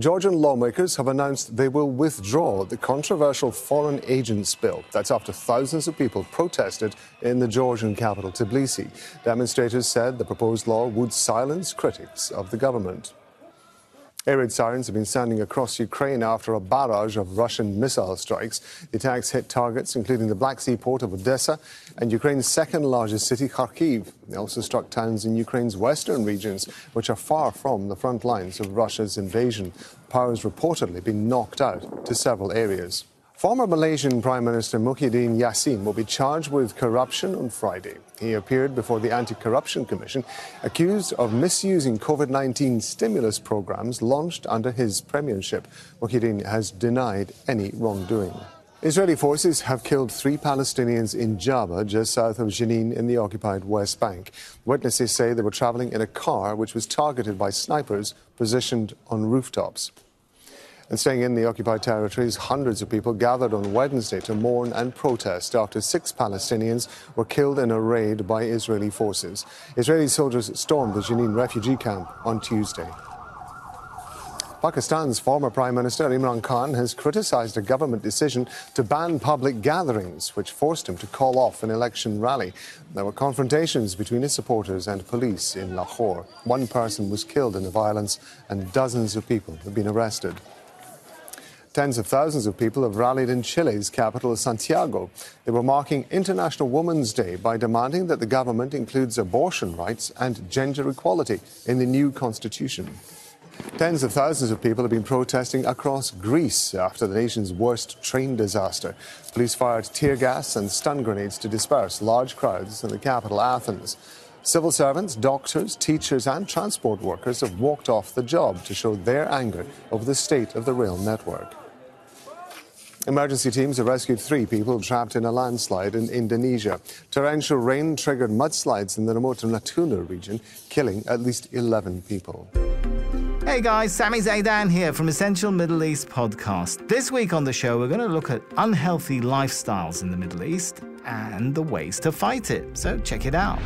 Georgian lawmakers have announced they will withdraw the controversial Foreign Agents Bill. That's after thousands of people protested in the Georgian capital, Tbilisi. Demonstrators said the proposed law would silence critics of the government. Air raid sirens have been sounding across Ukraine after a barrage of Russian missile strikes. The attacks hit targets including the Black Sea port of Odessa and Ukraine's second largest city, Kharkiv. They also struck towns in Ukraine's western regions, which are far from the front lines of Russia's invasion. Power has reportedly been knocked out to several areas. Former Malaysian Prime Minister Muhyiddin Yassin will be charged with corruption on Friday. He appeared before the Anti Corruption Commission, accused of misusing COVID 19 stimulus programs launched under his premiership. Muhyiddin has denied any wrongdoing. Israeli forces have killed three Palestinians in Jaba, just south of Jenin in the occupied West Bank. Witnesses say they were traveling in a car which was targeted by snipers positioned on rooftops. And staying in the occupied territories, hundreds of people gathered on Wednesday to mourn and protest after six Palestinians were killed in a raid by Israeli forces. Israeli soldiers stormed the Jenin refugee camp on Tuesday. Pakistan's former Prime Minister Imran Khan has criticized a government decision to ban public gatherings, which forced him to call off an election rally. There were confrontations between his supporters and police in Lahore. One person was killed in the violence, and dozens of people have been arrested. Tens of thousands of people have rallied in Chile's capital, Santiago. They were marking International Women's Day by demanding that the government includes abortion rights and gender equality in the new constitution. Tens of thousands of people have been protesting across Greece after the nation's worst train disaster. Police fired tear gas and stun grenades to disperse large crowds in the capital, Athens. Civil servants, doctors, teachers, and transport workers have walked off the job to show their anger over the state of the rail network. Emergency teams have rescued three people trapped in a landslide in Indonesia. Torrential rain triggered mudslides in the remote Natuna region, killing at least 11 people. Hey guys, Sami Zeidan here from Essential Middle East Podcast. This week on the show, we're going to look at unhealthy lifestyles in the Middle East and the ways to fight it. So check it out.